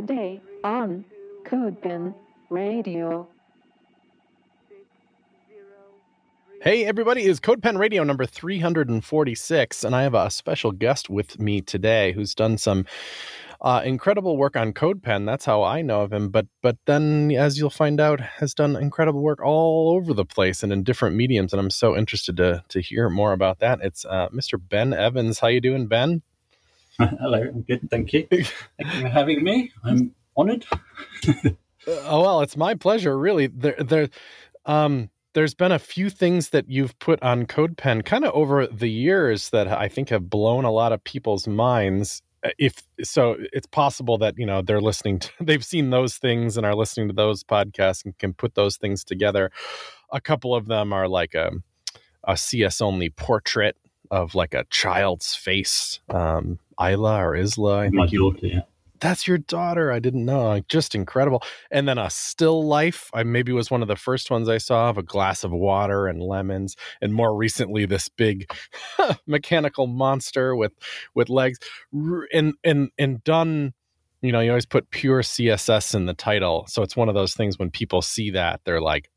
Today on CodePen Radio. Hey, everybody, is CodePen Radio number 346, and I have a special guest with me today who's done some uh, incredible work on CodePen. That's how I know of him. But but then, as you'll find out, has done incredible work all over the place and in different mediums. And I'm so interested to to hear more about that. It's uh, Mr. Ben Evans. How you doing, Ben? Hello, I'm good, thank you. Thank you for having me. I'm honored. oh well, it's my pleasure. Really, there there. Um, there's been a few things that you've put on CodePen kind of over the years that I think have blown a lot of people's minds. Uh, if so, it's possible that you know they're listening to, they've seen those things and are listening to those podcasts and can put those things together. A couple of them are like a, a CSS only portrait of like a child's face, um, Isla or Isla. I think you, that's your daughter. I didn't know. Like, just incredible. And then a still life. I maybe was one of the first ones I saw of a glass of water and lemons. And more recently, this big mechanical monster with with legs. And and and done. You know, you always put pure CSS in the title, so it's one of those things when people see that they're like,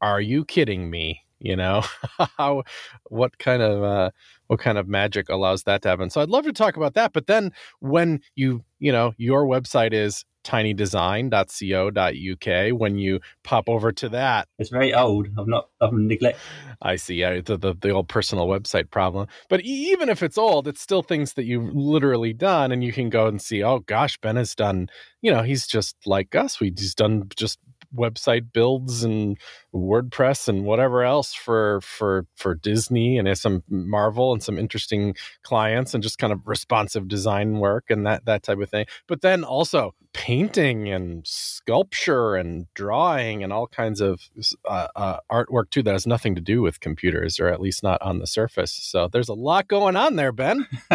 "Are you kidding me?" You know, how what kind of uh, what kind of magic allows that to happen. So I'd love to talk about that. But then when you, you know, your website is tinydesign.co.uk, when you pop over to that, It's very old. I've not, I've neglected. I see the, the, the old personal website problem. But e- even if it's old, it's still things that you've literally done. And you can go and see, oh gosh, Ben has done, you know, he's just like us. We, he's done just website builds and WordPress and whatever else for for for Disney and some Marvel and some interesting clients and just kind of responsive design work and that that type of thing. But then also painting and sculpture and drawing and all kinds of uh, uh, artwork too that has nothing to do with computers or at least not on the surface. So there's a lot going on there, Ben.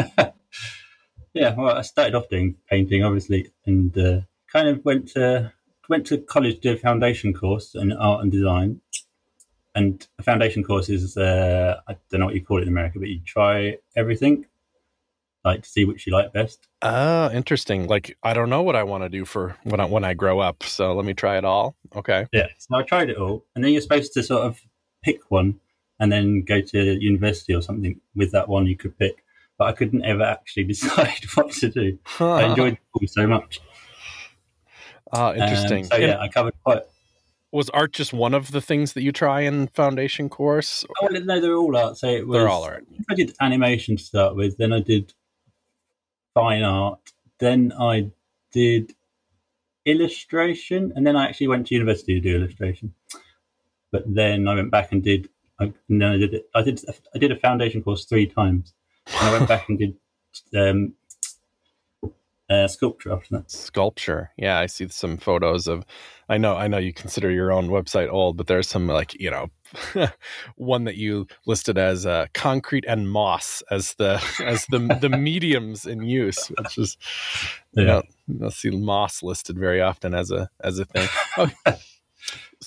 yeah, well, I started off doing painting, obviously, and uh, kind of went to went to college to do a foundation course in art and design. And a foundation course is uh, I don't know what you call it in America, but you try everything, like to see which you like best. Ah, interesting. Like I don't know what I want to do for when I when I grow up. So let me try it all. Okay. Yeah, so I tried it all, and then you're supposed to sort of pick one, and then go to university or something with that one you could pick. But I couldn't ever actually decide what to do. I enjoyed it so much. Ah, Um, interesting. so yeah, I covered quite. was art just one of the things that you try in foundation course? Oh, well, no, they're all art. So it was. They're all art. I did animation to start with. Then I did fine art. Then I did illustration, and then I actually went to university to do illustration. But then I went back and did. I, and then I did. it- I did. I did a foundation course three times, and I went back and did um, uh, sculpture after that. Sculpture. Yeah, I see some photos of I know I know you consider your own website old, but there's some like, you know, one that you listed as uh, concrete and moss as the as the the mediums in use, which is you Yeah. know, I see moss listed very often as a as a thing. Okay.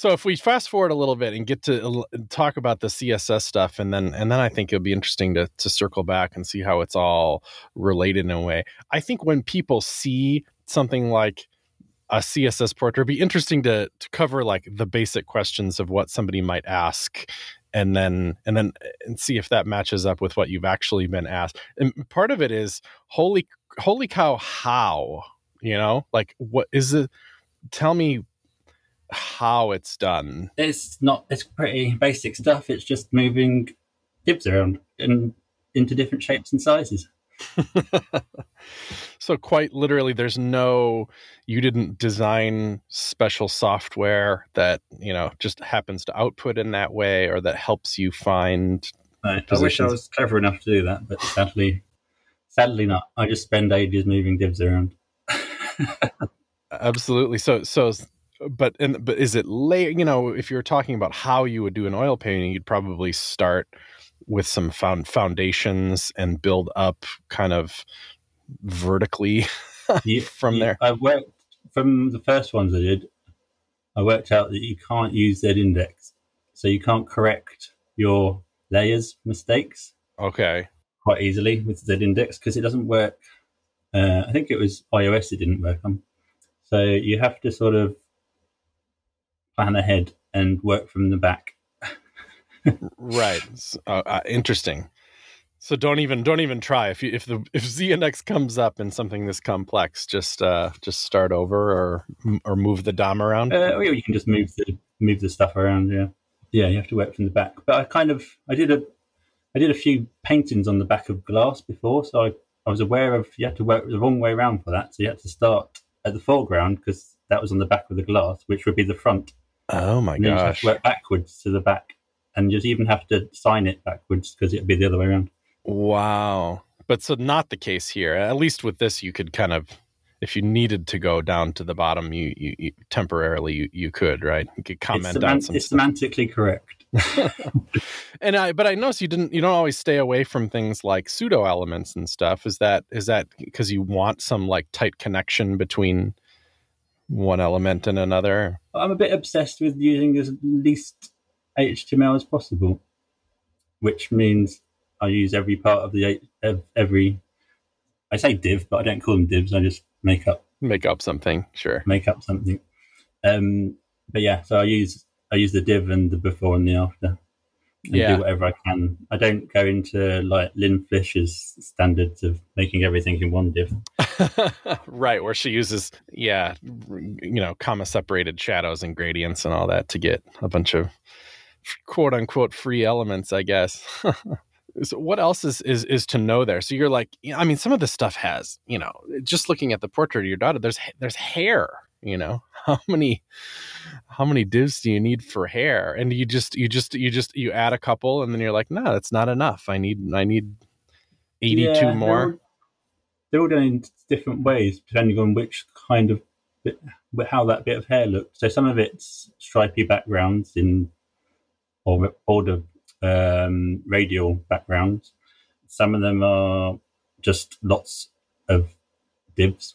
So if we fast forward a little bit and get to talk about the css stuff and then and then i think it'll be interesting to to circle back and see how it's all related in a way. I think when people see something like a css portrait it'd be interesting to to cover like the basic questions of what somebody might ask and then and then eh, and see if that matches up with what you've actually been asked. And part of it is holy holy cow how? You know like what is it? Tell me how it's done It's not. It's pretty basic stuff. It's just moving divs around and into different shapes and sizes. so quite literally there's no you didn't design special software that you know just happens to output in that way or that helps you find I wish I was clever enough to do that, but sadly, sadly not. I just spend ages moving divs around. absolutely so so but and but is it late you know if you're talking about how you would do an oil painting you'd probably start with some found foundations and build up kind of vertically You- from you- there I worked from the first ones I did. I worked out that you can't use Z index, so you can't correct your layers mistakes okay quite easily with Z index because it doesn't work. Uh, I think it was iOS it didn't work on. So you have to sort of plan ahead and work from the back. right. Uh, uh, interesting. So don't even don't even try if you if the if Z index comes up in something this complex, just uh just start over or or move the DOM around. Uh, you can just move the move the stuff around. Yeah, yeah. You have to work from the back. But I kind of I did a I did a few paintings on the back of glass before, so I, I was aware of you had to work the wrong way around for that. So you had to start at the foreground because that was on the back of the glass, which would be the front. Oh my And then you have gosh. to work backwards to the back, and you even have to sign it backwards because it'd be the other way around. Wow. But so not the case here. At least with this you could kind of if you needed to go down to the bottom, you, you, you temporarily you, you could, right? You could comment it's, on seman- some it's stuff. semantically correct. and I but I notice you didn't you don't always stay away from things like pseudo elements and stuff. Is that is that because you want some like tight connection between one element and another? I'm a bit obsessed with using as least HTML as possible, which means I use every part of the every. I say div, but I don't call them divs. I just make up Make up something, sure. make up something. Um, but yeah, so I use I use the div and the before and the after, and Yeah. do whatever I can. I don't go into like Lynn Fisher's standards of making everything in one div. right, where she uses yeah, you know, comma separated shadows and gradients and all that to get a bunch of quote unquote free elements, I guess. so what else is, is is to know there? So you're like, I mean, some of this stuff has, you know, just looking at the portrait of your daughter, there's there's hair, you know. How many how many divs do you need for hair? And you just you just you just you add a couple and then you're like, no, that's not enough. I need I need 82 Yeah, they're more. all- They're all done in different ways depending on which kind of bit, how that bit of hair looks. So some of it's stripy backgrounds in or border um, radial backgrounds. Some of them are just lots of divs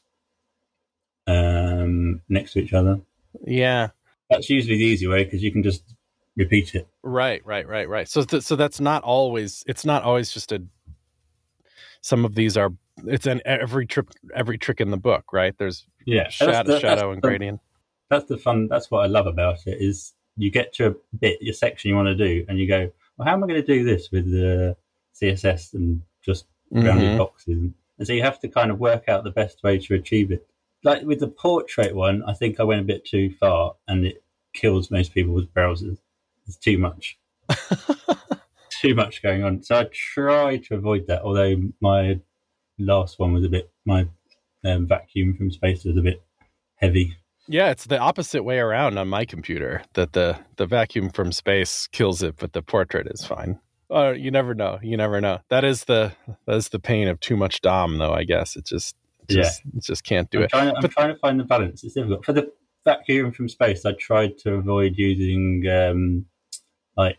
um, next to each other. Yeah. That's usually the easy way because you can just repeat it. Right, right, right, right. So, th- so that's not always. It's not always just a. Some of these are. It's an every trip, every trick in the book, right? There's Yeah, that's shadow, that's shadow, and the- gradient. that's the fun that's what i love about it is you get to a bit your section you want to do and you go well how am i going to do this with the css and just rounded Mhm. boxes and so you have to kind of work out the best way to achieve it like with the portrait one i think i went a bit too far and it kills most people's browsers it's too much too much going on so i try to avoid that although my last one was a bit my um, vacuum from space was a bit heavy Yeah, it's the opposite way around on my computer. That the the vacuum from space kills it, but the portrait is fine. Uh, you never know. You never know. That is the that is the pain of too much DOM, though. I guess it just it Yeah. just, it just can't do I'm it. trying, I'm But- trying to find the balance. It's difficult. For the vacuum from space, I tried to avoid using um, like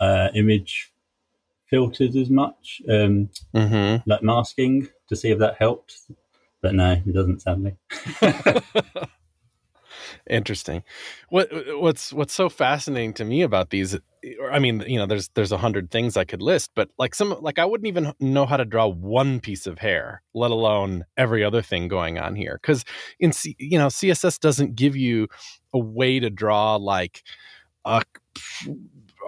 uh, image filters as much, um, hmm like masking, to see if that helped. But no, it doesn't. Sadly, Interesting. What what's what's so fascinating to me about these? I mean, you know, there's there's a hundred things I could list, but like some like I wouldn't even know how to draw one piece of hair, let alone every other thing going on here. Because in C, you know CSS doesn't give you a way to draw like a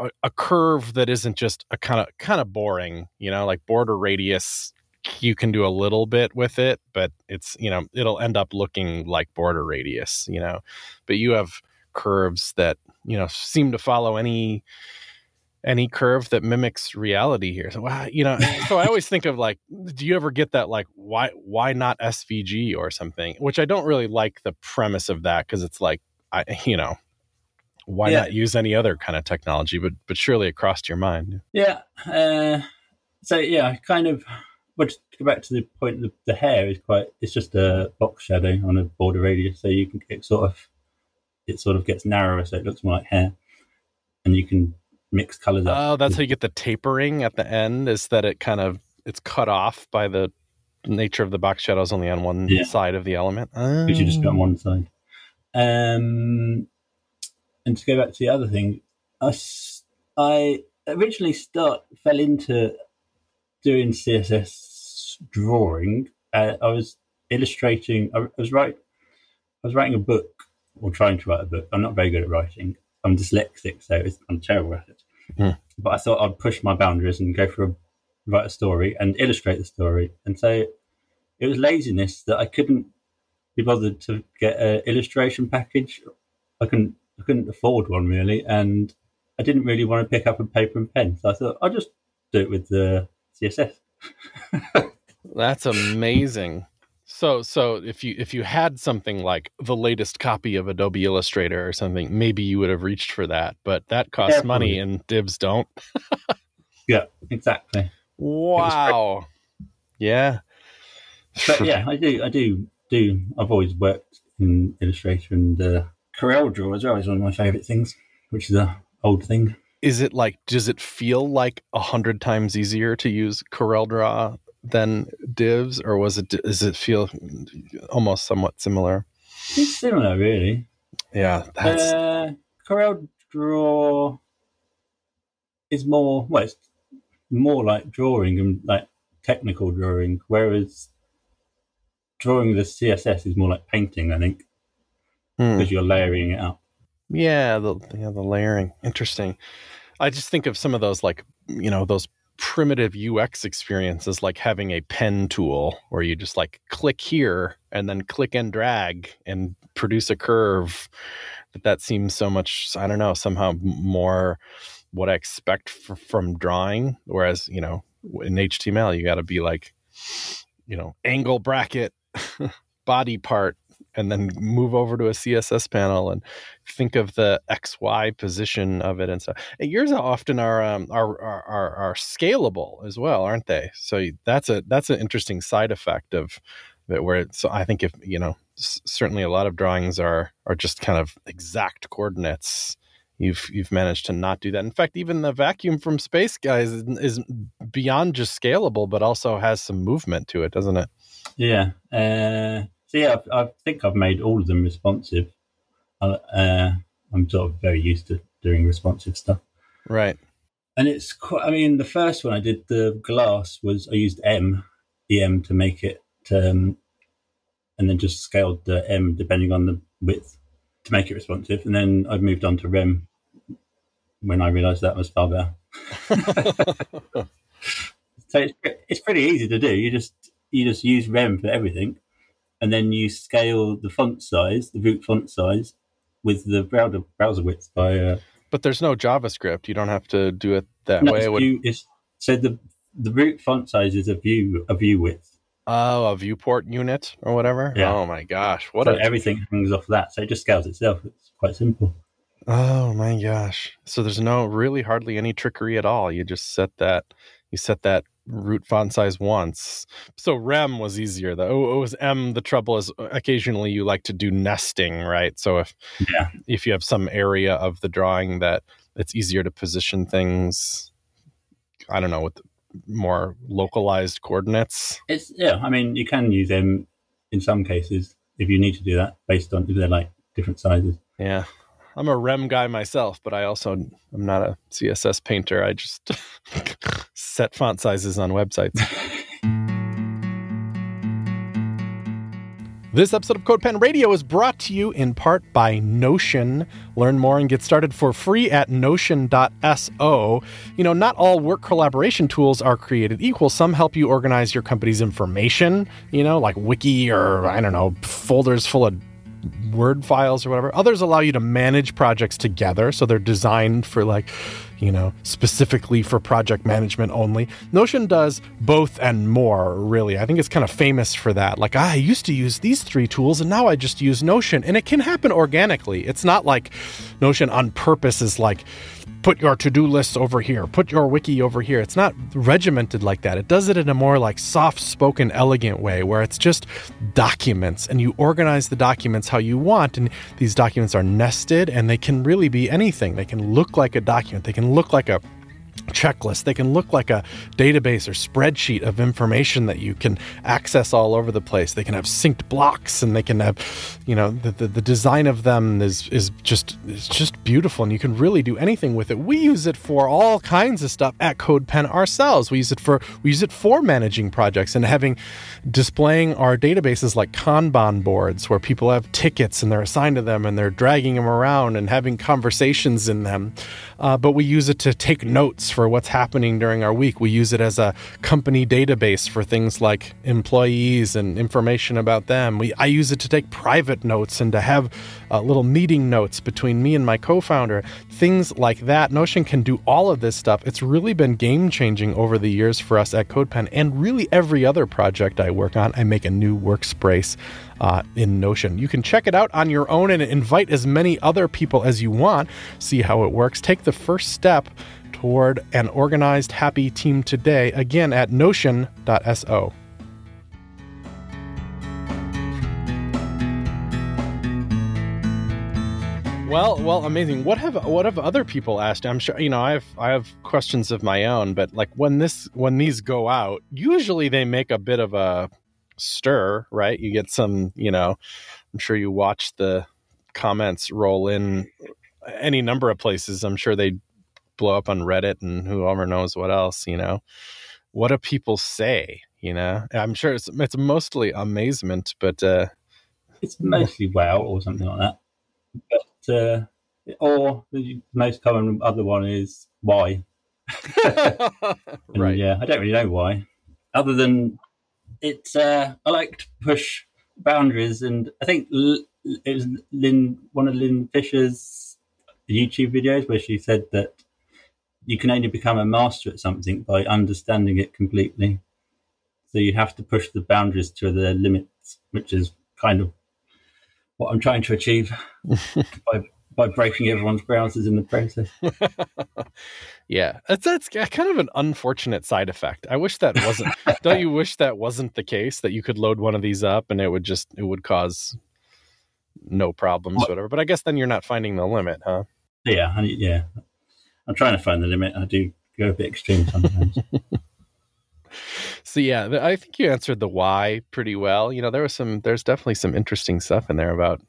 a- a curve that isn't just a kind of kind of boring. You know, like border radius you can do a little bit with it, but it's you know it'll end up looking like border radius, you know. But you have curves that you know seem to follow any any curve that mimics reality here. So wow, you know, so I always think of like, do you ever get that like why why not SVG or something? Which I don't really like the premise of that because it's like I you know why Yeah. not use any other kind of technology? But but surely it crossed your mind. yeah. Uh, so yeah, kind of. But to go back to the point, the, the hair is quite. It's just a box shadow on a border radius, so you can it sort of it sort of gets narrower, so it looks more like hair, and you can mix colors up. Oh, that's how you get the tapering at the end. Is that it kind of it's cut off by the nature of the box shadows only on one Yeah. side of the element. because you just on Oh. one side. Um, and to go back to the other thing, I, I originally start fell into doing CSS drawing. Uh, I was illustrating. I was right. I was writing a book or trying to write a book. I'm not very good at writing. I'm dyslexic, so it's, I'm terrible at it. Hmm. But I thought I'd push my boundaries and go for a write a story and illustrate the story. And so it was laziness that I couldn't be bothered to get an illustration package. I couldn't I couldn't afford one really, and I didn't really want to pick up a paper and pen. So I thought I'll just do it with the CSS. That's amazing. So so if you if you had something like the latest copy of Adobe Illustrator or something, maybe you would have reached for that, but that costs Yeah, money and divs don't. Yeah, exactly. Wow. Yeah. But yeah, I do, I do, do. I've always worked in Illustrator and uh, Corel Draw as well is one of my favourite things, which is a old thing. Is it like does it feel like a hundred times easier to use Corel Draw than divs, or was it does it feel almost somewhat similar? It's similar, really. Yeah, that's Uh, Corel Draw is more well, it's more like drawing and like technical drawing, whereas drawing the CSS is more like painting. I think hmm. because you're layering it up. Yeah, the yeah, the layering. Interesting. I just think of some of those like, you know, those primitive UX experiences like having a pen tool where you just like click here and then click and drag and produce a curve. But that seems so much, I don't know, somehow more what I expect f- from drawing. Whereas, you know, in HTML, you got to be like, you know, angle bracket, body part, and then move over to a CSS panel and think of the XY position of it and stuff. And yours often are, um, are, are are are scalable as well, aren't they? So that's a that's an interesting side effect of that. Where it's, so I think if you know s- certainly a lot of drawings are are just kind of exact coordinates. You've you've managed to not do that. In fact, even the vacuum from space guys is, is beyond just scalable, but also has some movement to it, doesn't it? Yeah. Uh, so yeah, I, I think I've made all of them responsive. Uh, uh, I'm sort of very used to doing responsive stuff. Right. And it's quite, I mean, the first one I did, the glass, was I used M, EM to make it, um, and then just scaled the M depending on the width to make it responsive. And then I've moved on to REM when I realized that was far better. So it's, it's pretty easy to do. You just you just use REM for everything, and then you scale the font size, the root font size, with the browser browser width by uh, But there's no JavaScript. You don't have to do it that no, way. it's It would- view, it's, so the the root font size is a view a view width. oh, a viewport unit or whatever. Yeah. Oh my gosh, what so a everything hangs off that. So it just scales itself. It's quite simple. oh my gosh. So there's no really hardly any trickery at all. You just set that you set that root font size once. So rem was easier though. Oh, oh, it was m. The trouble is uh, occasionally you like to do nesting, right? So if Yeah. if you have some area of the drawing that it's easier to position things, I don't know with more localized coordinates. It's yeah. I mean, you can use them in some cases if you need to do that based on if they're like different sizes. Yeah. I'm a REM guy myself, but I also I'm not a CSS painter. I just set font sizes on websites. This episode of CodePen Radio is brought to you in part by Notion. Learn more and get started for free at notion.so. You know, not all work collaboration tools are created equal. Some help you organize your company's information, you know, like wiki or I don't know, folders full of Word files or whatever. Others allow you to manage projects together. So they're designed for, like, you know, specifically for project management only. Notion does both and more, really. I think it's kind of famous for that. Like, ah, I used to use these three tools and now I just use Notion. And it can happen organically. It's not like Notion on purpose is like, put your to-do lists over here. Put your wiki over here. It's not regimented like that. It does it in a more like soft spoken elegant way where it's just documents and you organize the documents how you want and these documents are nested and they can really be anything. They can look like a document. They can look like a checklist. They can look like a database or spreadsheet of information that you can access all over the place. They can have synced blocks and they can have, you know, the, the, the design of them is is just is just beautiful and you can really do anything with it. We use it for all kinds of stuff at CodePen ourselves. We use it for we use it for managing projects and having displaying our databases like Kanban boards where people have tickets and they're assigned to them and they're dragging them around and having conversations in them. Uh, but we use it to take notes for what's happening during our week. We use it as a company database for things like employees and information about them. We I use it to take private notes and to have uh, little meeting notes between me and my co-founder. Things like that. Notion can do all of this stuff. It's really been game changing over the years for us at CodePen, and really every other project I work on, I make a new workspace uh, in Notion. You can check it out on your own and invite as many other people as you want. See how it works. Take the first step toward an organized, happy team today. Again at notion.so. Well, well, amazing. What have what have other people asked? I'm sure you know I have I have questions of my own, but like when this when these go out, usually they make a bit of a stir, right? You get some, you know, I'm sure you watch the comments roll in any number of places. I'm sure they blow up on Reddit and whoever knows what else, you know. What do people say? You know, I'm sure it's it's mostly amazement, but uh It's mostly wow or something like that. But uh, or the most common other one is why. Right. Yeah, I don't really know why, other than it's. Uh, I like to push boundaries, and I think it was Lynn, one of Lynn Fisher's YouTube videos, where she said that you can only become a master at something by understanding it completely. So you have to push the boundaries to their limits, which is kind of what I'm trying to achieve by by breaking everyone's browsers in the process. yeah, that's that's kind of an unfortunate side effect. I wish that wasn't. don't you wish that wasn't the case? That you could load one of these up and it would just it would cause no problems, What? whatever. But I guess then you're not finding the limit, huh? Yeah, I, yeah. I'm trying to find the limit. I do go a bit extreme sometimes. So yeah, I think you answered the why pretty well. You know, there was some, there's definitely some interesting stuff in there about,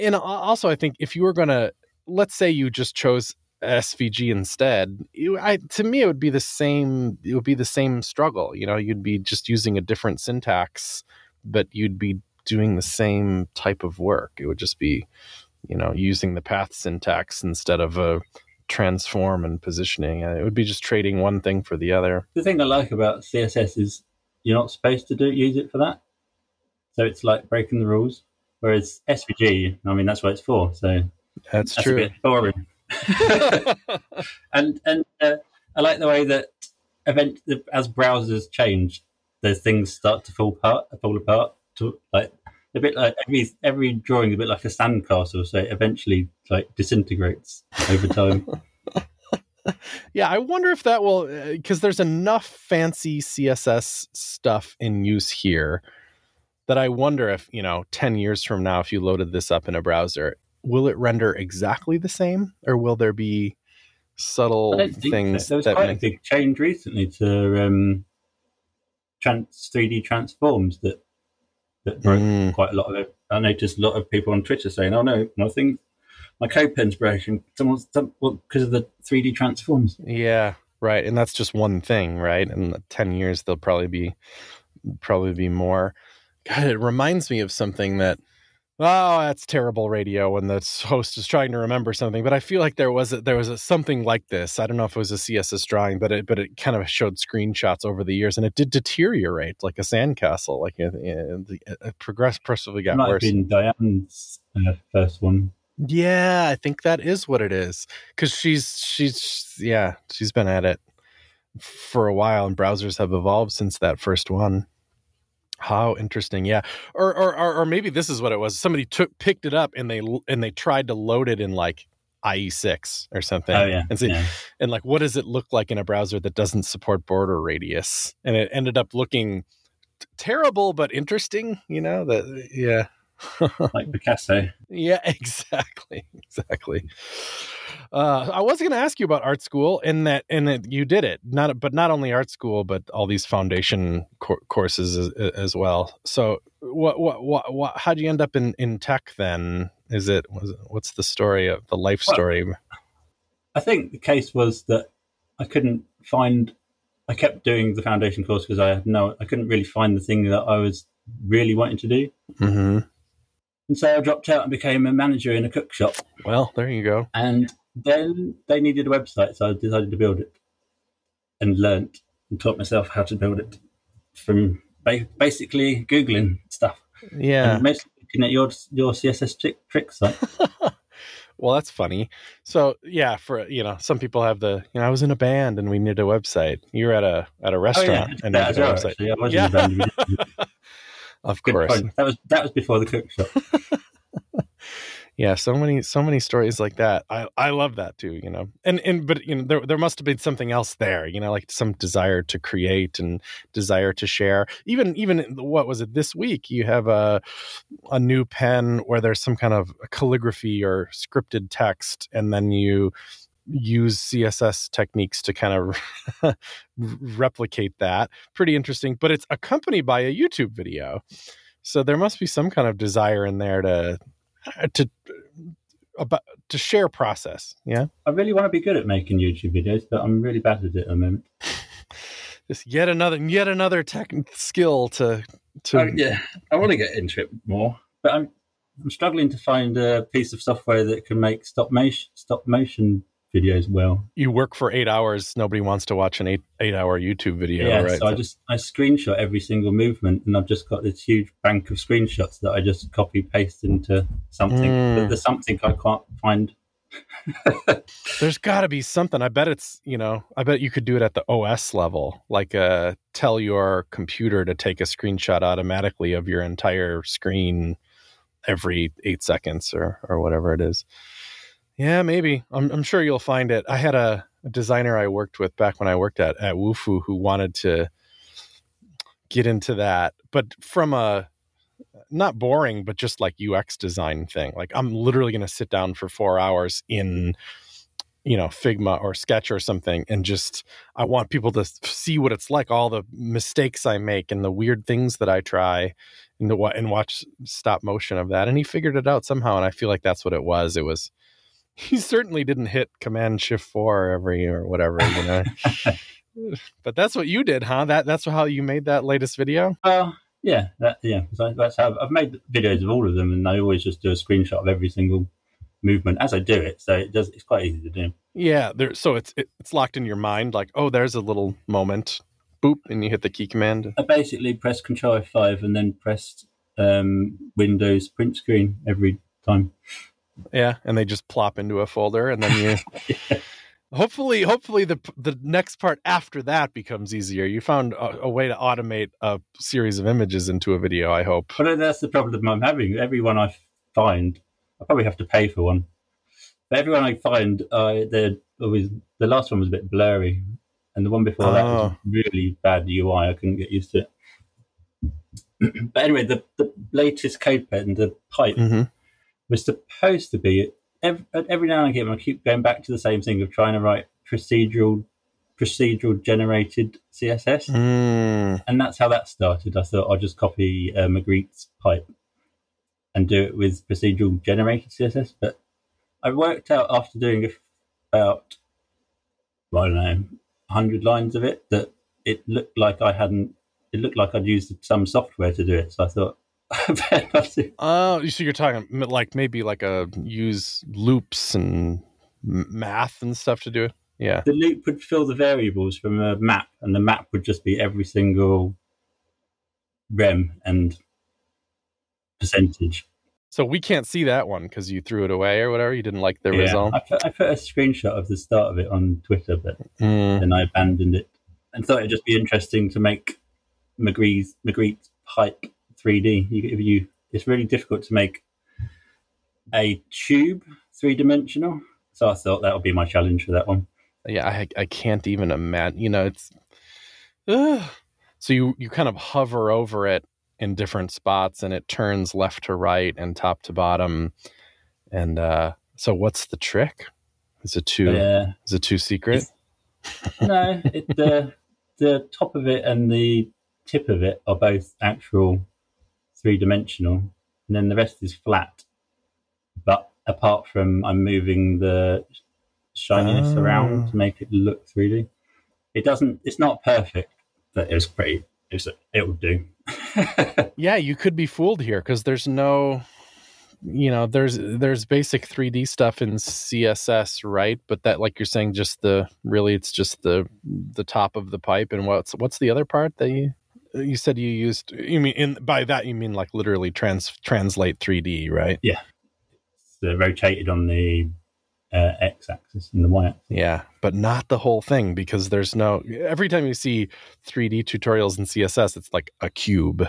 and also I think if you were gonna, let's say you just chose SVG instead, you, I to me it would be the same. It would be the same struggle. You know, you'd be just using a different syntax, but you'd be doing the same type of work. It would just be, you know, using the path syntax instead of a transform and positioning. Uh, It would be just trading one thing for the other. the thing I like about CSS is you're not supposed to do use it for that. So it's like breaking the rules. Whereas SVG, I mean, that's what it's for. So That's, that's a true. bit boring. and and uh, I like the way that event as browsers change, those things start to fall apart. Fall apart. To like a bit like every every drawing, is a bit like a sandcastle. So it eventually like disintegrates over time. Yeah, I wonder if that will because there's enough fancy CSS stuff in use here that I wonder if you know ten years from now, if you loaded this up in a browser, will it render exactly the same, or will there be subtle things. There was that quite make a big change recently to um, trans 3D transforms that that broke Mm. quite a lot of it. I noticed a lot of people on Twitter saying, "Oh no, nothing. My CodePen's breaking. Someone's some, well, because of the 3D transforms." Yeah, right. And that's just one thing, right? In 10 years there'll probably be probably be more. God, it reminds me of something that oh, that's terrible radio when the host is trying to remember something, but I feel like there was a, there was a, something like this. I don't know if it was a CSS drawing, but it but it kind of showed screenshots over the years and it did deteriorate like a sandcastle, like uh, uh, uh, it, it, it progressed progressively It got might worse. have been Diane's uh, first one. Yeah, I think that is what it is. Because she's she's yeah, she's been at it for a while, and browsers have evolved since that first one. How interesting, yeah. Or or or, or maybe this is what it was. Somebody took picked it up and they and they tried to load it in like IE6 or something. Oh yeah, and see, yeah. and like what does it look like in a browser that doesn't support border radius? And it ended up looking t- terrible but interesting. You know that yeah. like Picasso. Yeah, exactly, exactly. Uh, I was going to ask you about art school, and that, and that you did it. Not, but not only art school, but all these foundation courses as, as, well. So, what, what, what, what? How'd you end up in in tech then? Is it was it, what's the story of the life story? Well, I think the case was that I couldn't find. I kept doing the foundation course because I had no. I couldn't really find the thing that I was really wanting to do. Mm-hmm. And so I dropped out and became a manager in a cook shop. Well, there you go. And then they needed a website, so I decided to build it and learnt and taught myself how to build it from basically Googling stuff. Yeah. And mostly looking at your, your CSS trick, trick site. well, that's funny. So yeah, for you know, some people have the you know, I was in a band and we needed a website. You're at a at a restaurant oh, yeah. and needed a website. Actually. I was yeah. in a band. of course. That was that was before the cook shop. yeah so many so many stories like that i i love that too you know and and but you know there, there must have been something else there you know like some desire to create and desire to share even even what was it this week you have a a new pen where there's some kind of calligraphy or scripted text and then you use css techniques to kind of replicate that pretty interesting but it's accompanied by a youtube video so there must be some kind of desire in there to uh, to about to share process. Yeah, I really want to be good at making YouTube videos, but I'm really bad at it at the moment. Just yet another yet another tech skill to to. Oh, yeah, I want to get into it more, but I'm I'm struggling to find a piece of software that can make stop motion stop motion videos well. You work for eight hours. Nobody wants to watch an eight eight hour YouTube video, yeah, right? So I just I screenshot every single movement, and I've just got this huge bank of screenshots that I just copy paste into something. Mm. But there's something I can't find. there's got to be something. I bet it's you know. I bet you could do it at the OS level, like uh, tell your computer to take a screenshot automatically of your entire screen every eight seconds or or whatever it is. Yeah, maybe. I'm, I'm sure you'll find it. I had a, a, designer I worked with back when I worked at at Wufoo who wanted to get into that, but from a not boring, but just like UX design thing. Like I'm literally going to sit down for four hours in, you know, Figma or Sketch or something, and just I want people to see what it's like, all the mistakes I make and the weird things that I try, and the and watch stop motion of that. And he figured it out somehow, and I feel like that's what it was. It was he certainly didn't hit Command Shift Four every or whatever, you know. but that's what you did, huh? That that's how you made that latest video. Well, uh, yeah, that, yeah. So that's how I've made videos of all of them, and I always just do a screenshot of every single movement as I do it. So it does. It's quite easy to do. Yeah, there. So it's it, it's locked in your mind. Like, oh, there's a little moment. Boop, and you hit the key command. I basically press Control F5 and then pressed um, Windows print screen every time. Yeah, and they just plop into a folder, and then you. yeah. Hopefully, hopefully the the next part after that becomes easier. You found a, a, way to automate a series of images into a video. I hope. But that's the problem I'm having. Everyone I find, I probably have to pay for one. But everyone I find, uh, they're always the last one was a bit blurry, and the one before oh. that was oh. really bad UI. I couldn't get used to it. but anyway, the the latest CodePen, the pipe. Mm-hmm was supposed to be every, every now and again I keep going back to the same thing of trying to write procedural procedural generated CSS, mm. and that's how that started. I thought I'll just copy uh, Magritte's pipe and do it with procedural generated CSS, but I worked out after doing about I don't know hundred lines of it that it looked like I hadn't. It looked like I'd used some software to do it, so I thought Oh, uh, so you're talking like maybe like a use loops and math and stuff to do it. Yeah, the loop would fill the variables from a map, and the map would just be every single rem and percentage. So we can't see that one because you threw it away or whatever. You didn't like the yeah, result. I put, I put, a screenshot of the start of it on Twitter, but mm. then I abandoned it and thought it'd just be interesting to make Magritte's Magritte pipe 3D. You, you, it's really difficult to make a tube three dimensional. So I thought that would be my challenge for that one. Yeah, I I can't even imagine. You know, it's uh, so you you kind of hover over it in different spots and it turns left to right and top to bottom. And uh, so, what's the trick? Is it too? Yeah. Is it too secret? no, it, the the top of it and the tip of it are both actual three dimensional, and then the rest is flat. But apart from I'm moving the shininess Ah. around to make it look 3D, it doesn't. It's not perfect, but it's pretty. It was, it will do. yeah, you could be fooled here because there's no, you know, there's there's basic 3D stuff in CSS, right? But that, like you're saying, just the really, it's just the the top of the pipe. And what's what's the other part that you you said you used? You mean in by that you mean like literally trans translate 3D, right? Yeah. It's rotated on the uh, x-axis and the y-axis. Yeah, but not the whole thing because there's no. Every time you see 3D tutorials in CSS, it's like a cube,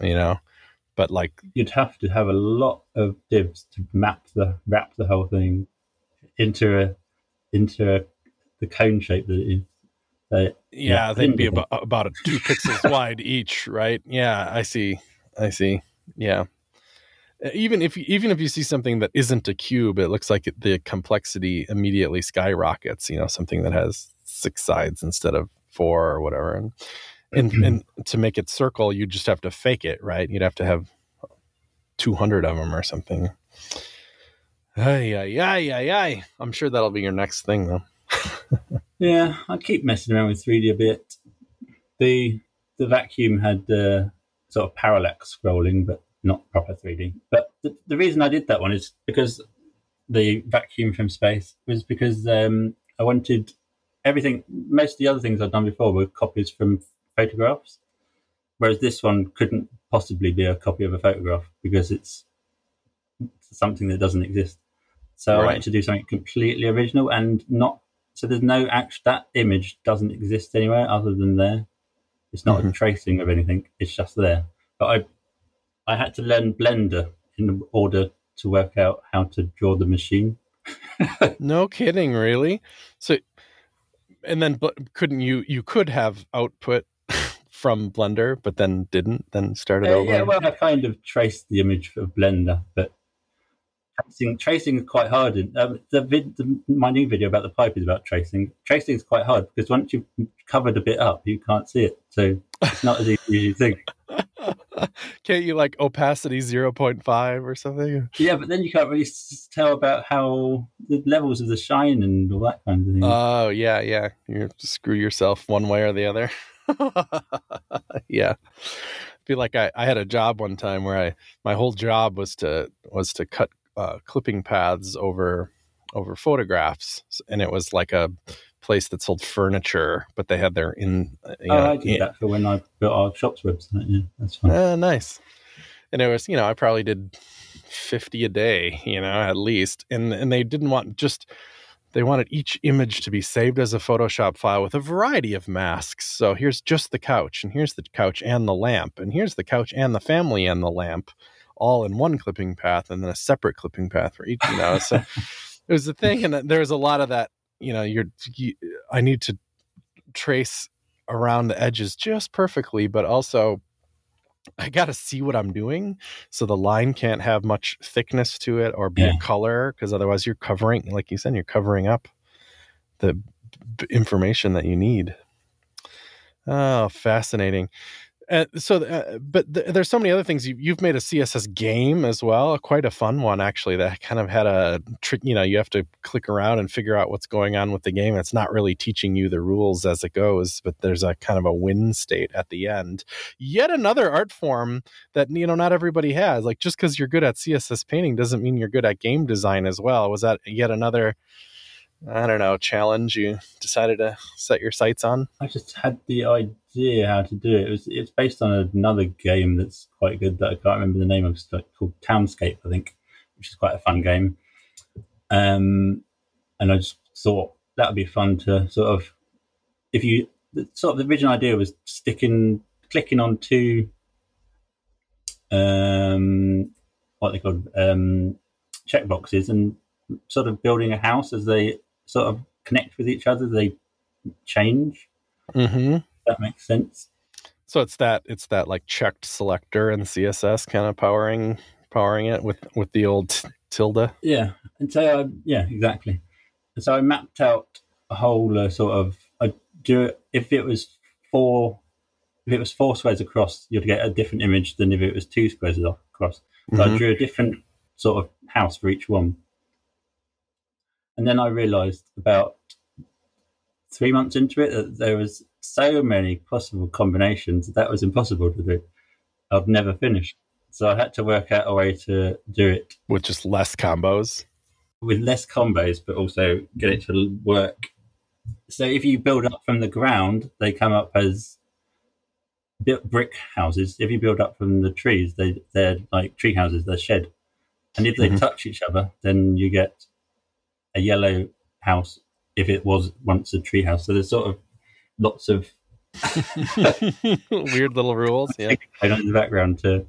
you know. But like, You'd have to have a lot of divs to map the wrap the whole thing into a into a, the cone shape that it is. So yeah, Yeah, they'd be about about a two pixels wide each, right? Yeah, I see. I see. Yeah. Uh, Even if even if you see something that isn't a cube, it looks like the complexity immediately skyrockets. You know, something that has six sides instead of four or whatever. And and, and to make it circle, you just have to fake it, right? You'd have to have two hundred of them or something. Ay, ay, ay, ay, ay. I'm sure that'll be your next thing, though. Yeah, I keep messing around with 3D a bit. The the vacuum had uh, sort of parallax scrolling, but not proper 3D. But the, the reason I did that one is because the vacuum from space was because um, I wanted everything. Most of the other things I'd done before were copies from photographs, whereas this one couldn't possibly be a copy of a photograph because it's something that doesn't exist. So I wanted to do something completely original and not so there's no act that image doesn't exist anywhere other than there. It's not a Mhm. tracing of anything. It's just there. But I I had to learn Blender in order to work out how to draw the machine. No kidding, really? So, and then but couldn't you? You could have output from Blender, but then didn't. Then started Uh, over. yeah, well, I kind of traced the image of Blender, but tracing, tracing is quite hard. And, um, the, vid, the my new video about the pipe is about tracing. Tracing is quite hard because once you've covered a bit up, you can't see it. So it's not as easy as you think. Can't you like opacity zero point five or something? Yeah, but then you can't really s- tell about how the levels of the shine and all that kind of thing. Oh yeah, yeah. You screw yourself one way or the other. yeah. Feel like I, I had a job one time where I my whole job was to was to cut uh, clipping paths over over photographs, and it was like a place that sold furniture, but they had their in. uh, You oh, know, I did in- that for when I built our shop's website. Yeah, that's fine. Ah, nice. And it was, you know, I probably did 50 a day, you know, at least. And and they didn't want just they wanted each image to be saved as a Photoshop file with a variety of masks. So here's just the couch, and here's the couch and the lamp, and here's the couch and the family and the lamp, all in one clipping path, and then a separate clipping path for each. You know, so it was the thing, and uh, there was a lot of that. You know, you're you, I need to trace around the edges just perfectly, but also I got to see what I'm doing. So the line can't have much thickness to it or be Yeah. a color because otherwise you're covering, like you said, you're covering up the b- information that you need. Oh, fascinating. So, uh, but th- there's so many other things. You, you've made a CSS game as well, quite a fun one actually. That kind of had a trick. You know, you have to click around and figure out what's going on with the game. It's not really teaching you the rules as it goes, but there's a kind of a win state at the end. Yet another art form that you know not everybody has. Like just because you're good at CSS painting doesn't mean you're good at game design as well. Was that yet another? I don't know challenge you decided to set your sights on. I just had the idea how to do it. It was it's based on another game that's quite good that I can't remember the name of. It's called Townscape, I think, which is quite a fun game. Um, and I just thought that would be fun to sort of, if you sort of the original idea was sticking, clicking on two, um, what they called, um, check boxes, and sort of building a house as they sort of connect with each other. They change Mm-hmm. That makes sense. So it's that it's that like checked selector and CSS kind of powering powering it with with the old tilde. Yeah, and so I, yeah, exactly. And so I mapped out a whole uh, sort of I do it if it was four if it was four squares across, you'd get a different image than if it was two squares across. So I Mhm. drew a different sort of house for each one. And then I realized about three months into it that there was so many possible combinations that, that was impossible to do. I'd never finish. So I had to work out a way to do it with just less combos. with less combos, but also get it to work. So if you build up from the ground, they come up as brick houses. If you build up from the trees, they they're like tree houses. They're shed, and if they Mhm. touch each other, then you get a yellow house. If it was once a tree house, so there's sort of lots of Weird little rules. Yeah. on in the background to.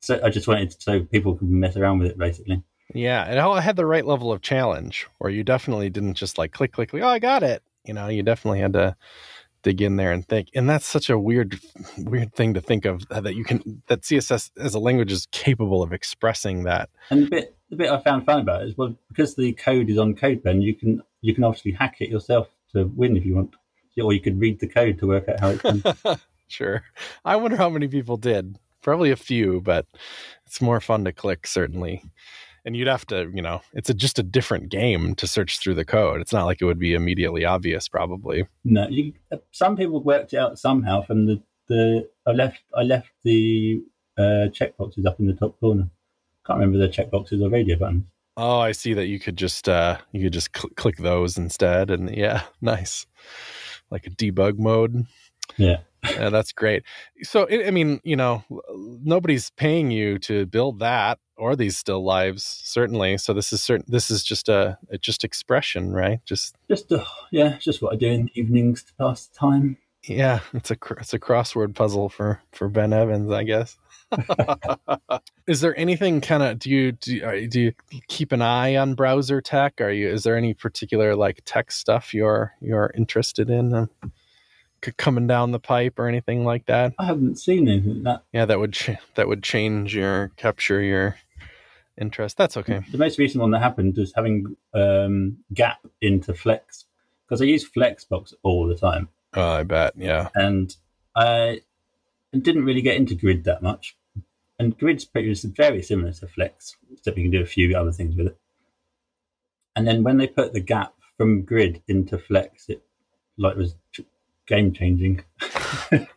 So I just wanted to, so people could mess around with it, basically. Yeah. And it had the right level of challenge where you definitely didn't just like click, click, click. Oh, I got it. You know, you definitely had to dig in there and think. And that's such a weird, weird thing to think of that you can, that CSS as a language is capable of expressing that. And the bit the bit I found fun about it is well because the code is on CodePen, you can you can obviously hack it yourself to win if you want, or you could read the code to work out how it's done. sure. I wonder how many people did. Probably a few, but it's more fun to click, certainly. And you'd have to, you know, it's a, just a different game to search through the code. It's not like it would be immediately obvious, probably. no, you, some people worked it out somehow from the the I left I left the uh, checkboxes up in the top corner. Can't remember the checkboxes or radio buttons. Oh, I see that you could just uh you could just cl- click those instead, and yeah, nice, like a debug mode. Yeah. yeah, that's great. So, I I mean, you know, nobody's paying you to build that or these still lives, certainly. So this is certain. This is just a, a just expression, right? Just Just uh, yeah, just what I do in the evenings to pass the time. yeah, it's a cr- it's a crossword puzzle for for Ben Evans, I guess. is there anything kind of do you do, do you keep an eye on browser tech are you is there any particular like tech stuff you're you're interested in um, coming down the pipe or anything like that I haven't seen anything that. yeah that would ch- that would change your capture your interest that's okay The most recent one that happened was having um, Gap into Flex because I use Flexbox all the time. oh i bet yeah and I didn't really get into Grid that much. And Grid's pretty is very similar to Flex, except you can do a few other things with it. And then when they put the gap from Grid into Flex, it like was game changing.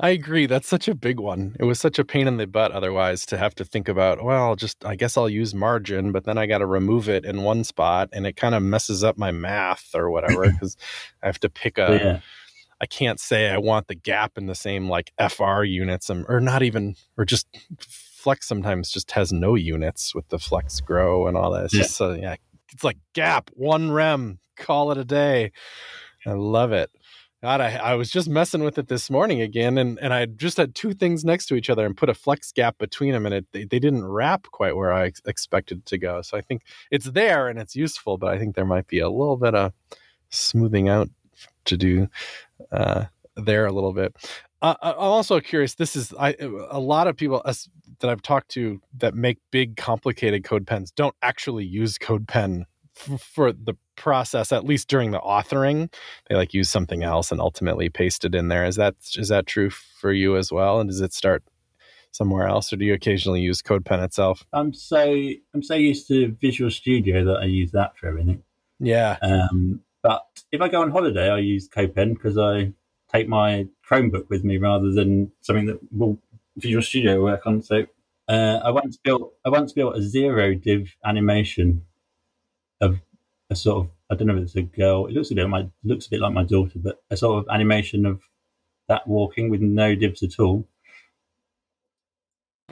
I agree. That's such a big one. It was such a pain in the butt otherwise to have to think about, well, just I guess I'll use margin, but then I got to remove it in one spot and it kind of messes up my math or whatever because I have to pick a. yeah, I can't say I want the gap in the same like FR units um, or not even, or just Flex sometimes just has no units with the Flex Grow and all that. It's Yeah. just, so, yeah, it's like gap, one rem, call it a day. I love it. God, I, I was just messing with it this morning again, and, and I just had two things next to each other and put a flex gap between them, and it they, they didn't wrap quite where I ex- expected it to go. So I think it's there and it's useful, but I think there might be a little bit of smoothing out to do uh, there a little bit. Uh, I- I'm also curious. This is I a lot of people us, that I've talked to that make big, complicated code pens don't actually use CodePen f- for the process. At least during the authoring, they like use something else and ultimately paste it in there. Is that is that true for you as well? And does it start somewhere else, or do you occasionally use CodePen itself? I'm so I'm so used to Visual Studio that I use that for everything. Yeah, Um, but if I go on holiday, I use CodePen because I take my Chromebook with me rather than something that will Visual Studio work on. So uh, I once built I once built a zero div animation of a sort of I don't know if it's a girl. It looks a bit like my looks a bit like my daughter, but a sort of animation of that walking with no divs at all.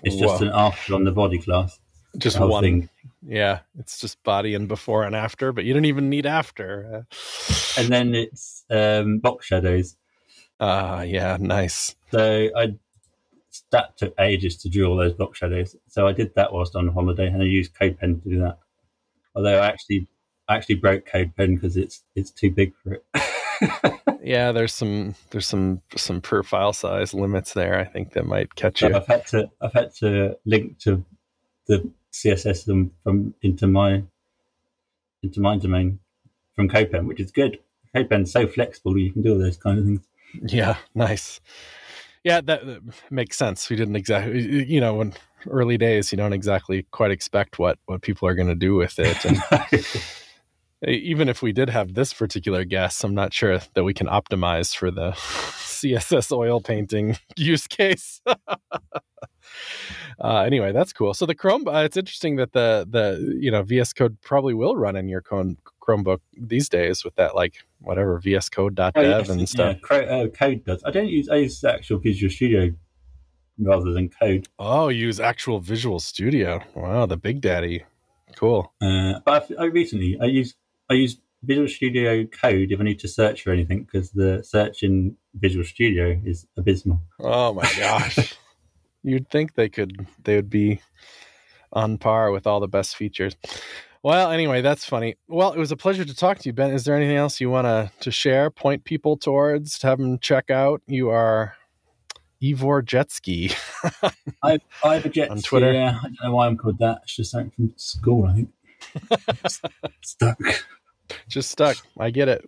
It's just an after on the body class. Just the one. thing. Yeah, it's just body and before and after, but you don't even need after. And then it's um, box shadows. Ah, yeah, nice. So I that took ages to draw all those box shadows. So I did that whilst on holiday, and I used CodePen to do that. Although I actually I actually broke CodePen because it's it's too big for it. yeah, there's some there's some some per file size limits there. I think that might catch So you. I've had to I've had to link to the CSS from, from into my into my domain from CodePen, which is good. CodePen's so flexible; you can do all those kind of things. Yeah, nice. Yeah, that, that makes sense. We didn't exactly, you know, when early days, you don't exactly quite expect what what people are going to do with it. And even if we did have this particular guess, I'm not sure that we can optimize for the CSS oil painting use case. Uh, anyway, that's cool. So the Chrome, uh, it's interesting that the the you know VS Code probably will run in your Chrome, Chromebook these days with that like whatever VS Code.dev Oh, yes, and yeah, stuff. Cro- uh, Code does. I don't use I use actual Visual Studio rather than Code. Oh, use actual Visual Studio. Wow, the Big Daddy. Cool. Uh, but I've, I recently I use I use Visual Studio Code if I need to search for anything because the search in Visual Studio is abysmal. Oh my gosh. You'd think they could they would be on par with all the best features. Well, anyway, that's funny. Well, it was a pleasure to talk to you, Ben. Is there anything else you want to to share, point people towards, to have them check out? You are Ivor Jetski. I I have a jet On Twitter? Yeah, I don't know why I'm called that. It's just something from school, I think. Stuck. Just stuck. I get it.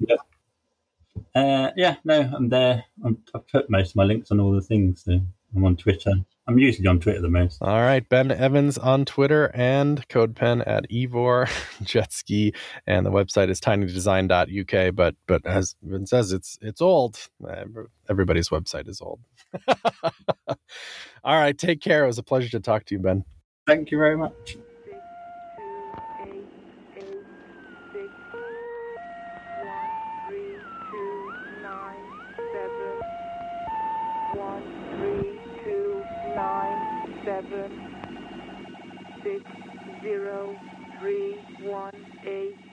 Uh, yeah, no, I'm there. I'm, I've put most of my links on all the things. So I'm on Twitter. I'm usually on Twitter the most. All right, Ben Evans on Twitter and CodePen at Evor Jetski, and the website is tinydesign.uk. But but as Ben says, it's it's old. Everybody's website is old. All right, take care. It was a pleasure to talk to you, Ben. Thank you very much. Six zero three one eight